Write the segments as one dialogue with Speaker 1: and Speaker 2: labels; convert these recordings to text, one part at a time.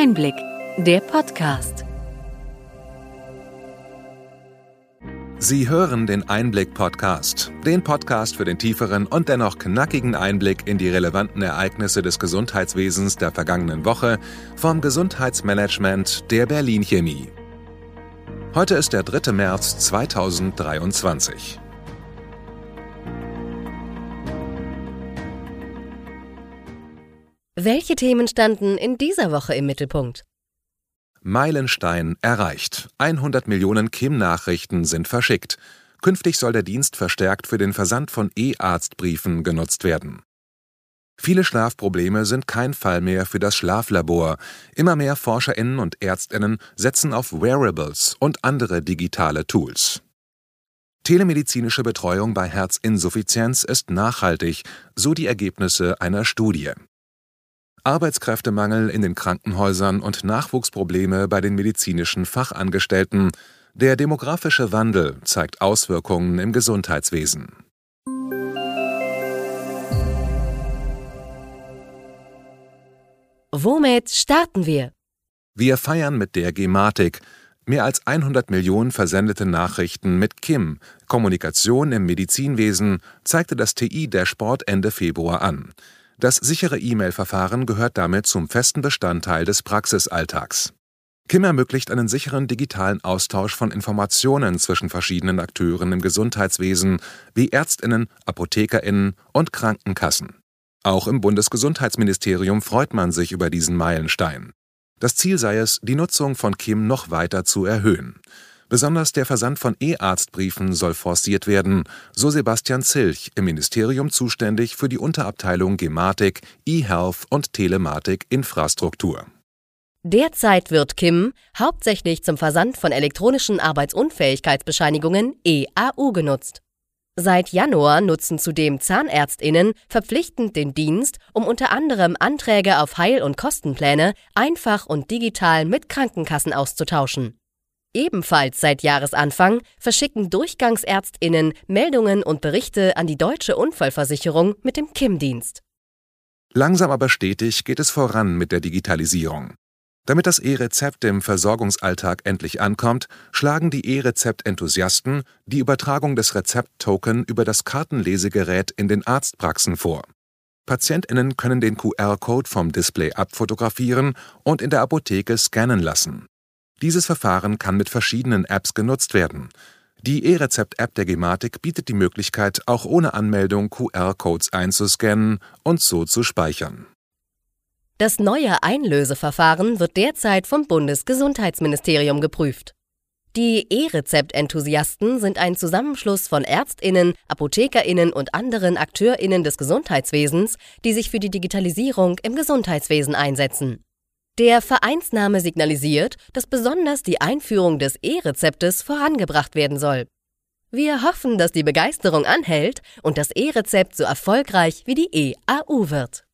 Speaker 1: Einblick, der Podcast.
Speaker 2: Sie hören den Einblick-Podcast, den Podcast für den tieferen und dennoch knackigen Einblick in die relevanten Ereignisse des Gesundheitswesens der vergangenen Woche vom Gesundheitsmanagement der Berlin Chemie. Heute ist der 3. März 2023.
Speaker 1: Welche Themen standen in dieser Woche im Mittelpunkt?
Speaker 2: Meilenstein erreicht. 100 Millionen Kim-Nachrichten sind verschickt. Künftig soll der Dienst verstärkt für den Versand von E-Arztbriefen genutzt werden. Viele Schlafprobleme sind kein Fall mehr für das Schlaflabor. Immer mehr Forscherinnen und Ärztinnen setzen auf Wearables und andere digitale Tools. Telemedizinische Betreuung bei Herzinsuffizienz ist nachhaltig, so die Ergebnisse einer Studie. Arbeitskräftemangel in den Krankenhäusern und Nachwuchsprobleme bei den medizinischen Fachangestellten. Der demografische Wandel zeigt Auswirkungen im Gesundheitswesen.
Speaker 1: Womit starten wir?
Speaker 2: Wir feiern mit der Gematik. Mehr als 100 Millionen versendete Nachrichten mit KIM, Kommunikation im Medizinwesen, zeigte das TI-Dashboard Ende Februar an. Das sichere E-Mail-Verfahren gehört damit zum festen Bestandteil des Praxisalltags. Kim ermöglicht einen sicheren digitalen Austausch von Informationen zwischen verschiedenen Akteuren im Gesundheitswesen wie Ärztinnen, Apothekerinnen und Krankenkassen. Auch im Bundesgesundheitsministerium freut man sich über diesen Meilenstein. Das Ziel sei es, die Nutzung von Kim noch weiter zu erhöhen. Besonders der Versand von E-Arztbriefen soll forciert werden, so Sebastian Zilch, im Ministerium zuständig für die Unterabteilung Gematik, E-Health und Telematik Infrastruktur.
Speaker 1: Derzeit wird Kim hauptsächlich zum Versand von elektronischen Arbeitsunfähigkeitsbescheinigungen EAU genutzt. Seit Januar nutzen zudem Zahnärztinnen verpflichtend den Dienst, um unter anderem Anträge auf Heil- und Kostenpläne einfach und digital mit Krankenkassen auszutauschen. Ebenfalls seit Jahresanfang verschicken Durchgangsärztinnen Meldungen und Berichte an die Deutsche Unfallversicherung mit dem KIM-Dienst.
Speaker 2: Langsam aber stetig geht es voran mit der Digitalisierung. Damit das E-Rezept im Versorgungsalltag endlich ankommt, schlagen die E-Rezept-Enthusiasten die Übertragung des Rezept-Token über das Kartenlesegerät in den Arztpraxen vor. PatientInnen können den QR-Code vom Display abfotografieren und in der Apotheke scannen lassen. Dieses Verfahren kann mit verschiedenen Apps genutzt werden. Die E-Rezept-App der Gematik bietet die Möglichkeit, auch ohne Anmeldung QR-Codes einzuscannen und so zu speichern.
Speaker 1: Das neue Einlöseverfahren wird derzeit vom Bundesgesundheitsministerium geprüft. Die E-Rezept-Enthusiasten sind ein Zusammenschluss von Ärztinnen, Apothekerinnen und anderen Akteurinnen des Gesundheitswesens, die sich für die Digitalisierung im Gesundheitswesen einsetzen. Der Vereinsname signalisiert, dass besonders die Einführung des E-Rezeptes vorangebracht werden soll. Wir hoffen, dass die Begeisterung anhält und das E-Rezept so erfolgreich wie die EAU wird.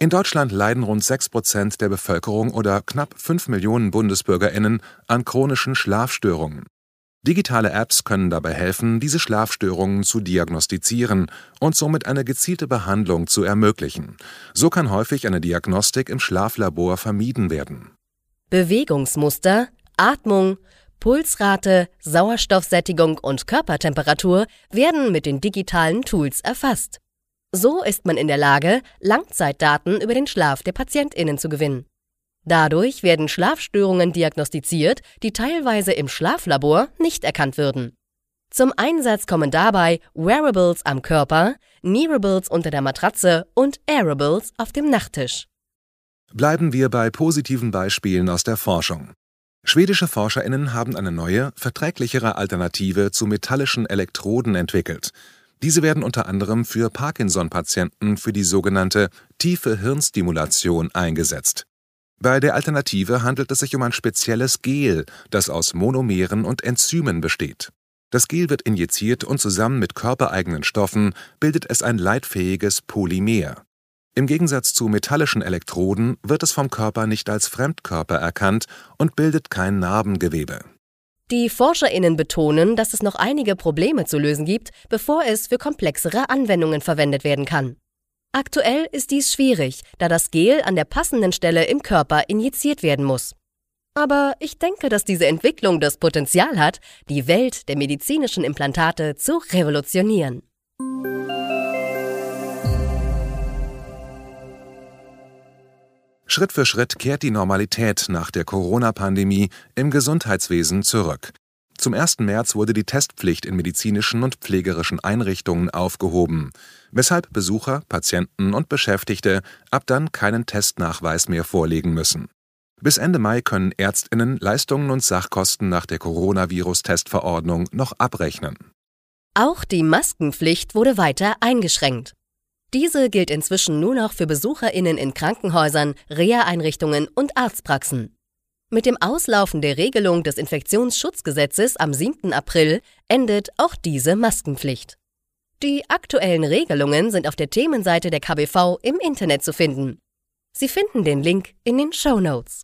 Speaker 2: In Deutschland leiden rund 6 Prozent der Bevölkerung oder knapp 5 Millionen Bundesbürgerinnen an chronischen Schlafstörungen. Digitale Apps können dabei helfen, diese Schlafstörungen zu diagnostizieren und somit eine gezielte Behandlung zu ermöglichen. So kann häufig eine Diagnostik im Schlaflabor vermieden werden.
Speaker 1: Bewegungsmuster, Atmung, Pulsrate, Sauerstoffsättigung und Körpertemperatur werden mit den digitalen Tools erfasst. So ist man in der Lage, Langzeitdaten über den Schlaf der Patientinnen zu gewinnen. Dadurch werden Schlafstörungen diagnostiziert, die teilweise im Schlaflabor nicht erkannt würden. Zum Einsatz kommen dabei Wearables am Körper, Nearables unter der Matratze und Airables auf dem Nachttisch.
Speaker 2: Bleiben wir bei positiven Beispielen aus der Forschung. Schwedische Forscherinnen haben eine neue, verträglichere Alternative zu metallischen Elektroden entwickelt. Diese werden unter anderem für Parkinson-Patienten für die sogenannte tiefe Hirnstimulation eingesetzt. Bei der Alternative handelt es sich um ein spezielles Gel, das aus Monomeren und Enzymen besteht. Das Gel wird injiziert und zusammen mit körpereigenen Stoffen bildet es ein leitfähiges Polymer. Im Gegensatz zu metallischen Elektroden wird es vom Körper nicht als Fremdkörper erkannt und bildet kein Narbengewebe.
Speaker 1: Die ForscherInnen betonen, dass es noch einige Probleme zu lösen gibt, bevor es für komplexere Anwendungen verwendet werden kann. Aktuell ist dies schwierig, da das Gel an der passenden Stelle im Körper injiziert werden muss. Aber ich denke, dass diese Entwicklung das Potenzial hat, die Welt der medizinischen Implantate zu revolutionieren.
Speaker 2: Schritt für Schritt kehrt die Normalität nach der Corona-Pandemie im Gesundheitswesen zurück. Zum 1. März wurde die Testpflicht in medizinischen und pflegerischen Einrichtungen aufgehoben, weshalb Besucher, Patienten und Beschäftigte ab dann keinen Testnachweis mehr vorlegen müssen. Bis Ende Mai können Ärztinnen Leistungen und Sachkosten nach der Coronavirus-Testverordnung noch abrechnen.
Speaker 1: Auch die Maskenpflicht wurde weiter eingeschränkt. Diese gilt inzwischen nur noch für Besucherinnen in Krankenhäusern, Reha-Einrichtungen und Arztpraxen. Mit dem Auslaufen der Regelung des Infektionsschutzgesetzes am 7. April endet auch diese Maskenpflicht. Die aktuellen Regelungen sind auf der Themenseite der KBV im Internet zu finden. Sie finden den Link in den Show Notes.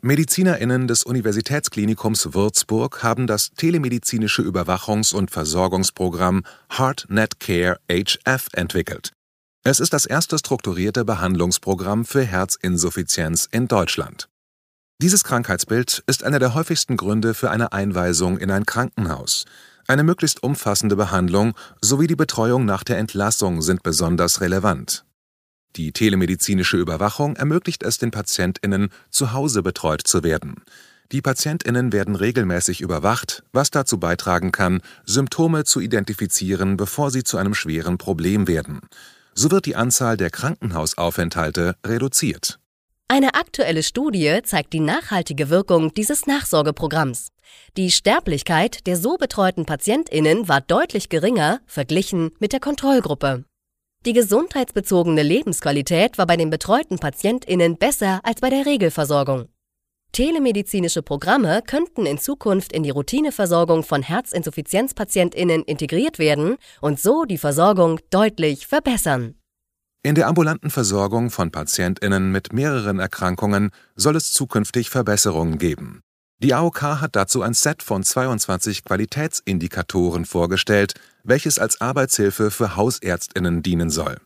Speaker 2: MedizinerInnen des Universitätsklinikums Würzburg haben das telemedizinische Überwachungs- und Versorgungsprogramm HeartNet Care HF entwickelt. Es ist das erste strukturierte Behandlungsprogramm für Herzinsuffizienz in Deutschland. Dieses Krankheitsbild ist einer der häufigsten Gründe für eine Einweisung in ein Krankenhaus. Eine möglichst umfassende Behandlung sowie die Betreuung nach der Entlassung sind besonders relevant. Die telemedizinische Überwachung ermöglicht es den Patientinnen, zu Hause betreut zu werden. Die Patientinnen werden regelmäßig überwacht, was dazu beitragen kann, Symptome zu identifizieren, bevor sie zu einem schweren Problem werden. So wird die Anzahl der Krankenhausaufenthalte reduziert.
Speaker 1: Eine aktuelle Studie zeigt die nachhaltige Wirkung dieses Nachsorgeprogramms. Die Sterblichkeit der so betreuten Patientinnen war deutlich geringer verglichen mit der Kontrollgruppe. Die gesundheitsbezogene Lebensqualität war bei den betreuten Patientinnen besser als bei der Regelversorgung. Telemedizinische Programme könnten in Zukunft in die Routineversorgung von Herzinsuffizienzpatientinnen integriert werden und so die Versorgung deutlich verbessern.
Speaker 2: In der ambulanten Versorgung von Patientinnen mit mehreren Erkrankungen soll es zukünftig Verbesserungen geben. Die AOK hat dazu ein Set von 22 Qualitätsindikatoren vorgestellt, welches als Arbeitshilfe für Hausärztinnen dienen soll.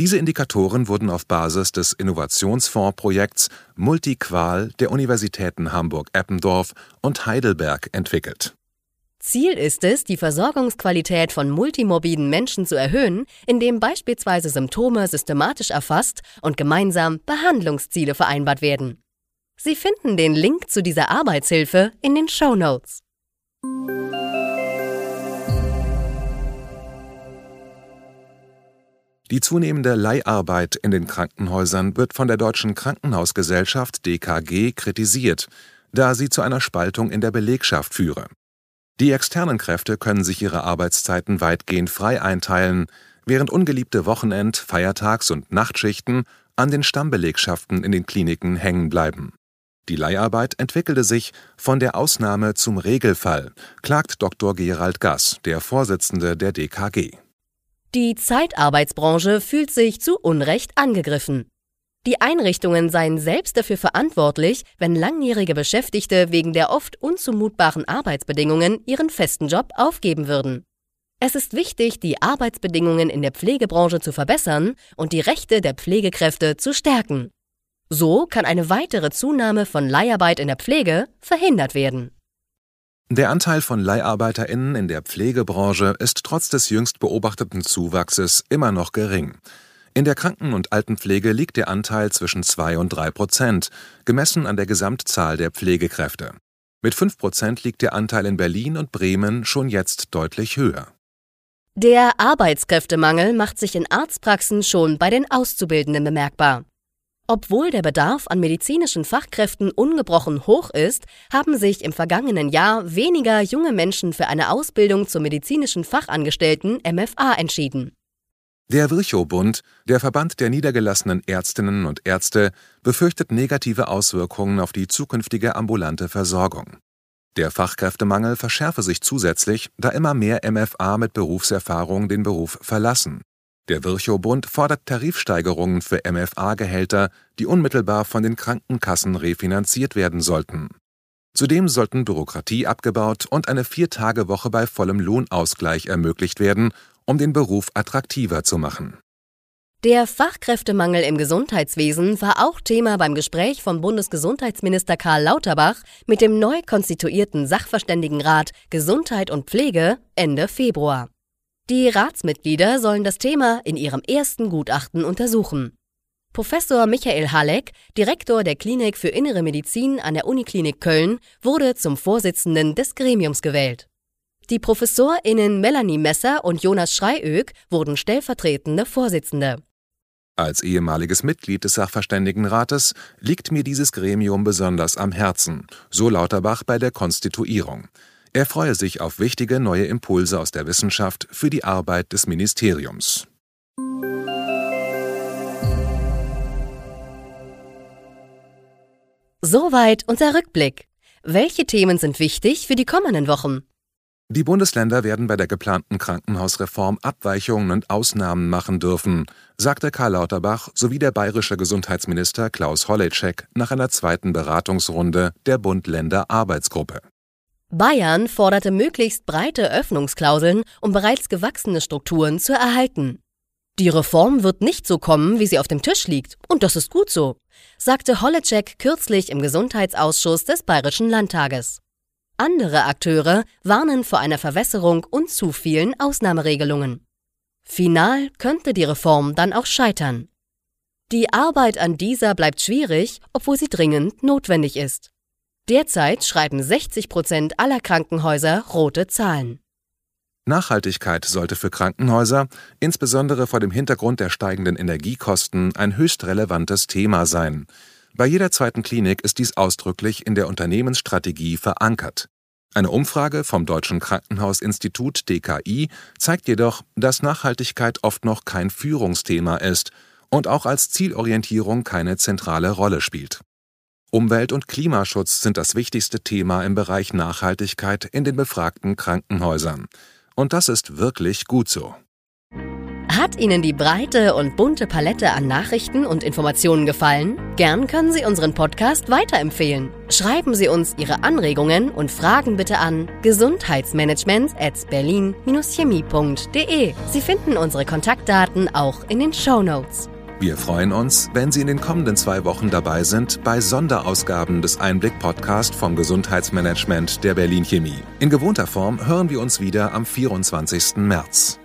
Speaker 2: Diese Indikatoren wurden auf Basis des Innovationsfondsprojekts Multiqual der Universitäten Hamburg-Eppendorf und Heidelberg entwickelt.
Speaker 1: Ziel ist es, die Versorgungsqualität von multimorbiden Menschen zu erhöhen, indem beispielsweise Symptome systematisch erfasst und gemeinsam Behandlungsziele vereinbart werden. Sie finden den Link zu dieser Arbeitshilfe in den Show Notes.
Speaker 2: Die zunehmende Leiharbeit in den Krankenhäusern wird von der Deutschen Krankenhausgesellschaft DKG kritisiert, da sie zu einer Spaltung in der Belegschaft führe. Die externen Kräfte können sich ihre Arbeitszeiten weitgehend frei einteilen, während ungeliebte Wochenend-, Feiertags- und Nachtschichten an den Stammbelegschaften in den Kliniken hängen bleiben. Die Leiharbeit entwickelte sich von der Ausnahme zum Regelfall, klagt Dr. Gerald Gass, der Vorsitzende der DKG.
Speaker 1: Die Zeitarbeitsbranche fühlt sich zu Unrecht angegriffen. Die Einrichtungen seien selbst dafür verantwortlich, wenn langjährige Beschäftigte wegen der oft unzumutbaren Arbeitsbedingungen ihren festen Job aufgeben würden. Es ist wichtig, die Arbeitsbedingungen in der Pflegebranche zu verbessern und die Rechte der Pflegekräfte zu stärken. So kann eine weitere Zunahme von Leiharbeit in der Pflege verhindert werden.
Speaker 2: Der Anteil von LeiharbeiterInnen in der Pflegebranche ist trotz des jüngst beobachteten Zuwachses immer noch gering. In der Kranken- und Altenpflege liegt der Anteil zwischen 2 und 3 Prozent, gemessen an der Gesamtzahl der Pflegekräfte. Mit 5 Prozent liegt der Anteil in Berlin und Bremen schon jetzt deutlich höher.
Speaker 1: Der Arbeitskräftemangel macht sich in Arztpraxen schon bei den Auszubildenden bemerkbar. Obwohl der Bedarf an medizinischen Fachkräften ungebrochen hoch ist, haben sich im vergangenen Jahr weniger junge Menschen für eine Ausbildung zum medizinischen Fachangestellten MFA entschieden.
Speaker 2: Der Virchow-Bund, der Verband der niedergelassenen Ärztinnen und Ärzte, befürchtet negative Auswirkungen auf die zukünftige ambulante Versorgung. Der Fachkräftemangel verschärfe sich zusätzlich, da immer mehr MFA mit Berufserfahrung den Beruf verlassen. Der Virchow-Bund fordert Tarifsteigerungen für MFA-Gehälter, die unmittelbar von den Krankenkassen refinanziert werden sollten. Zudem sollten Bürokratie abgebaut und eine Viertagewoche bei vollem Lohnausgleich ermöglicht werden, um den Beruf attraktiver zu machen.
Speaker 1: Der Fachkräftemangel im Gesundheitswesen war auch Thema beim Gespräch von Bundesgesundheitsminister Karl Lauterbach mit dem neu konstituierten Sachverständigenrat Gesundheit und Pflege Ende Februar. Die Ratsmitglieder sollen das Thema in ihrem ersten Gutachten untersuchen. Professor Michael Halleck, Direktor der Klinik für Innere Medizin an der Uniklinik Köln, wurde zum Vorsitzenden des Gremiums gewählt. Die ProfessorInnen Melanie Messer und Jonas Schreiög wurden stellvertretende Vorsitzende.
Speaker 2: Als ehemaliges Mitglied des Sachverständigenrates liegt mir dieses Gremium besonders am Herzen, so Lauterbach bei der Konstituierung. Er freue sich auf wichtige neue Impulse aus der Wissenschaft für die Arbeit des Ministeriums.
Speaker 1: Soweit unser Rückblick. Welche Themen sind wichtig für die kommenden Wochen?
Speaker 2: Die Bundesländer werden bei der geplanten Krankenhausreform Abweichungen und Ausnahmen machen dürfen, sagte Karl Lauterbach sowie der bayerische Gesundheitsminister Klaus Holleczek nach einer zweiten Beratungsrunde der Bund-Länder-Arbeitsgruppe.
Speaker 1: Bayern forderte möglichst breite Öffnungsklauseln, um bereits gewachsene Strukturen zu erhalten. Die Reform wird nicht so kommen, wie sie auf dem Tisch liegt, und das ist gut so, sagte Holleczek kürzlich im Gesundheitsausschuss des Bayerischen Landtages. Andere Akteure warnen vor einer Verwässerung und zu vielen Ausnahmeregelungen. Final könnte die Reform dann auch scheitern. Die Arbeit an dieser bleibt schwierig, obwohl sie dringend notwendig ist. Derzeit schreiben 60 Prozent aller Krankenhäuser rote Zahlen.
Speaker 2: Nachhaltigkeit sollte für Krankenhäuser, insbesondere vor dem Hintergrund der steigenden Energiekosten, ein höchst relevantes Thema sein. Bei jeder zweiten Klinik ist dies ausdrücklich in der Unternehmensstrategie verankert. Eine Umfrage vom Deutschen Krankenhausinstitut DKI zeigt jedoch, dass Nachhaltigkeit oft noch kein Führungsthema ist und auch als Zielorientierung keine zentrale Rolle spielt. Umwelt- und Klimaschutz sind das wichtigste Thema im Bereich Nachhaltigkeit in den befragten Krankenhäusern. Und das ist wirklich gut so.
Speaker 1: Hat Ihnen die breite und bunte Palette an Nachrichten und Informationen gefallen? Gern können Sie unseren Podcast weiterempfehlen. Schreiben Sie uns Ihre Anregungen und Fragen bitte an gesundheitsmanagement at berlin-chemie.de. Sie finden unsere Kontaktdaten auch in den Show Notes.
Speaker 2: Wir freuen uns, wenn Sie in den kommenden zwei Wochen dabei sind bei Sonderausgaben des Einblick-Podcast vom Gesundheitsmanagement der Berlin Chemie. In gewohnter Form hören wir uns wieder am 24. März.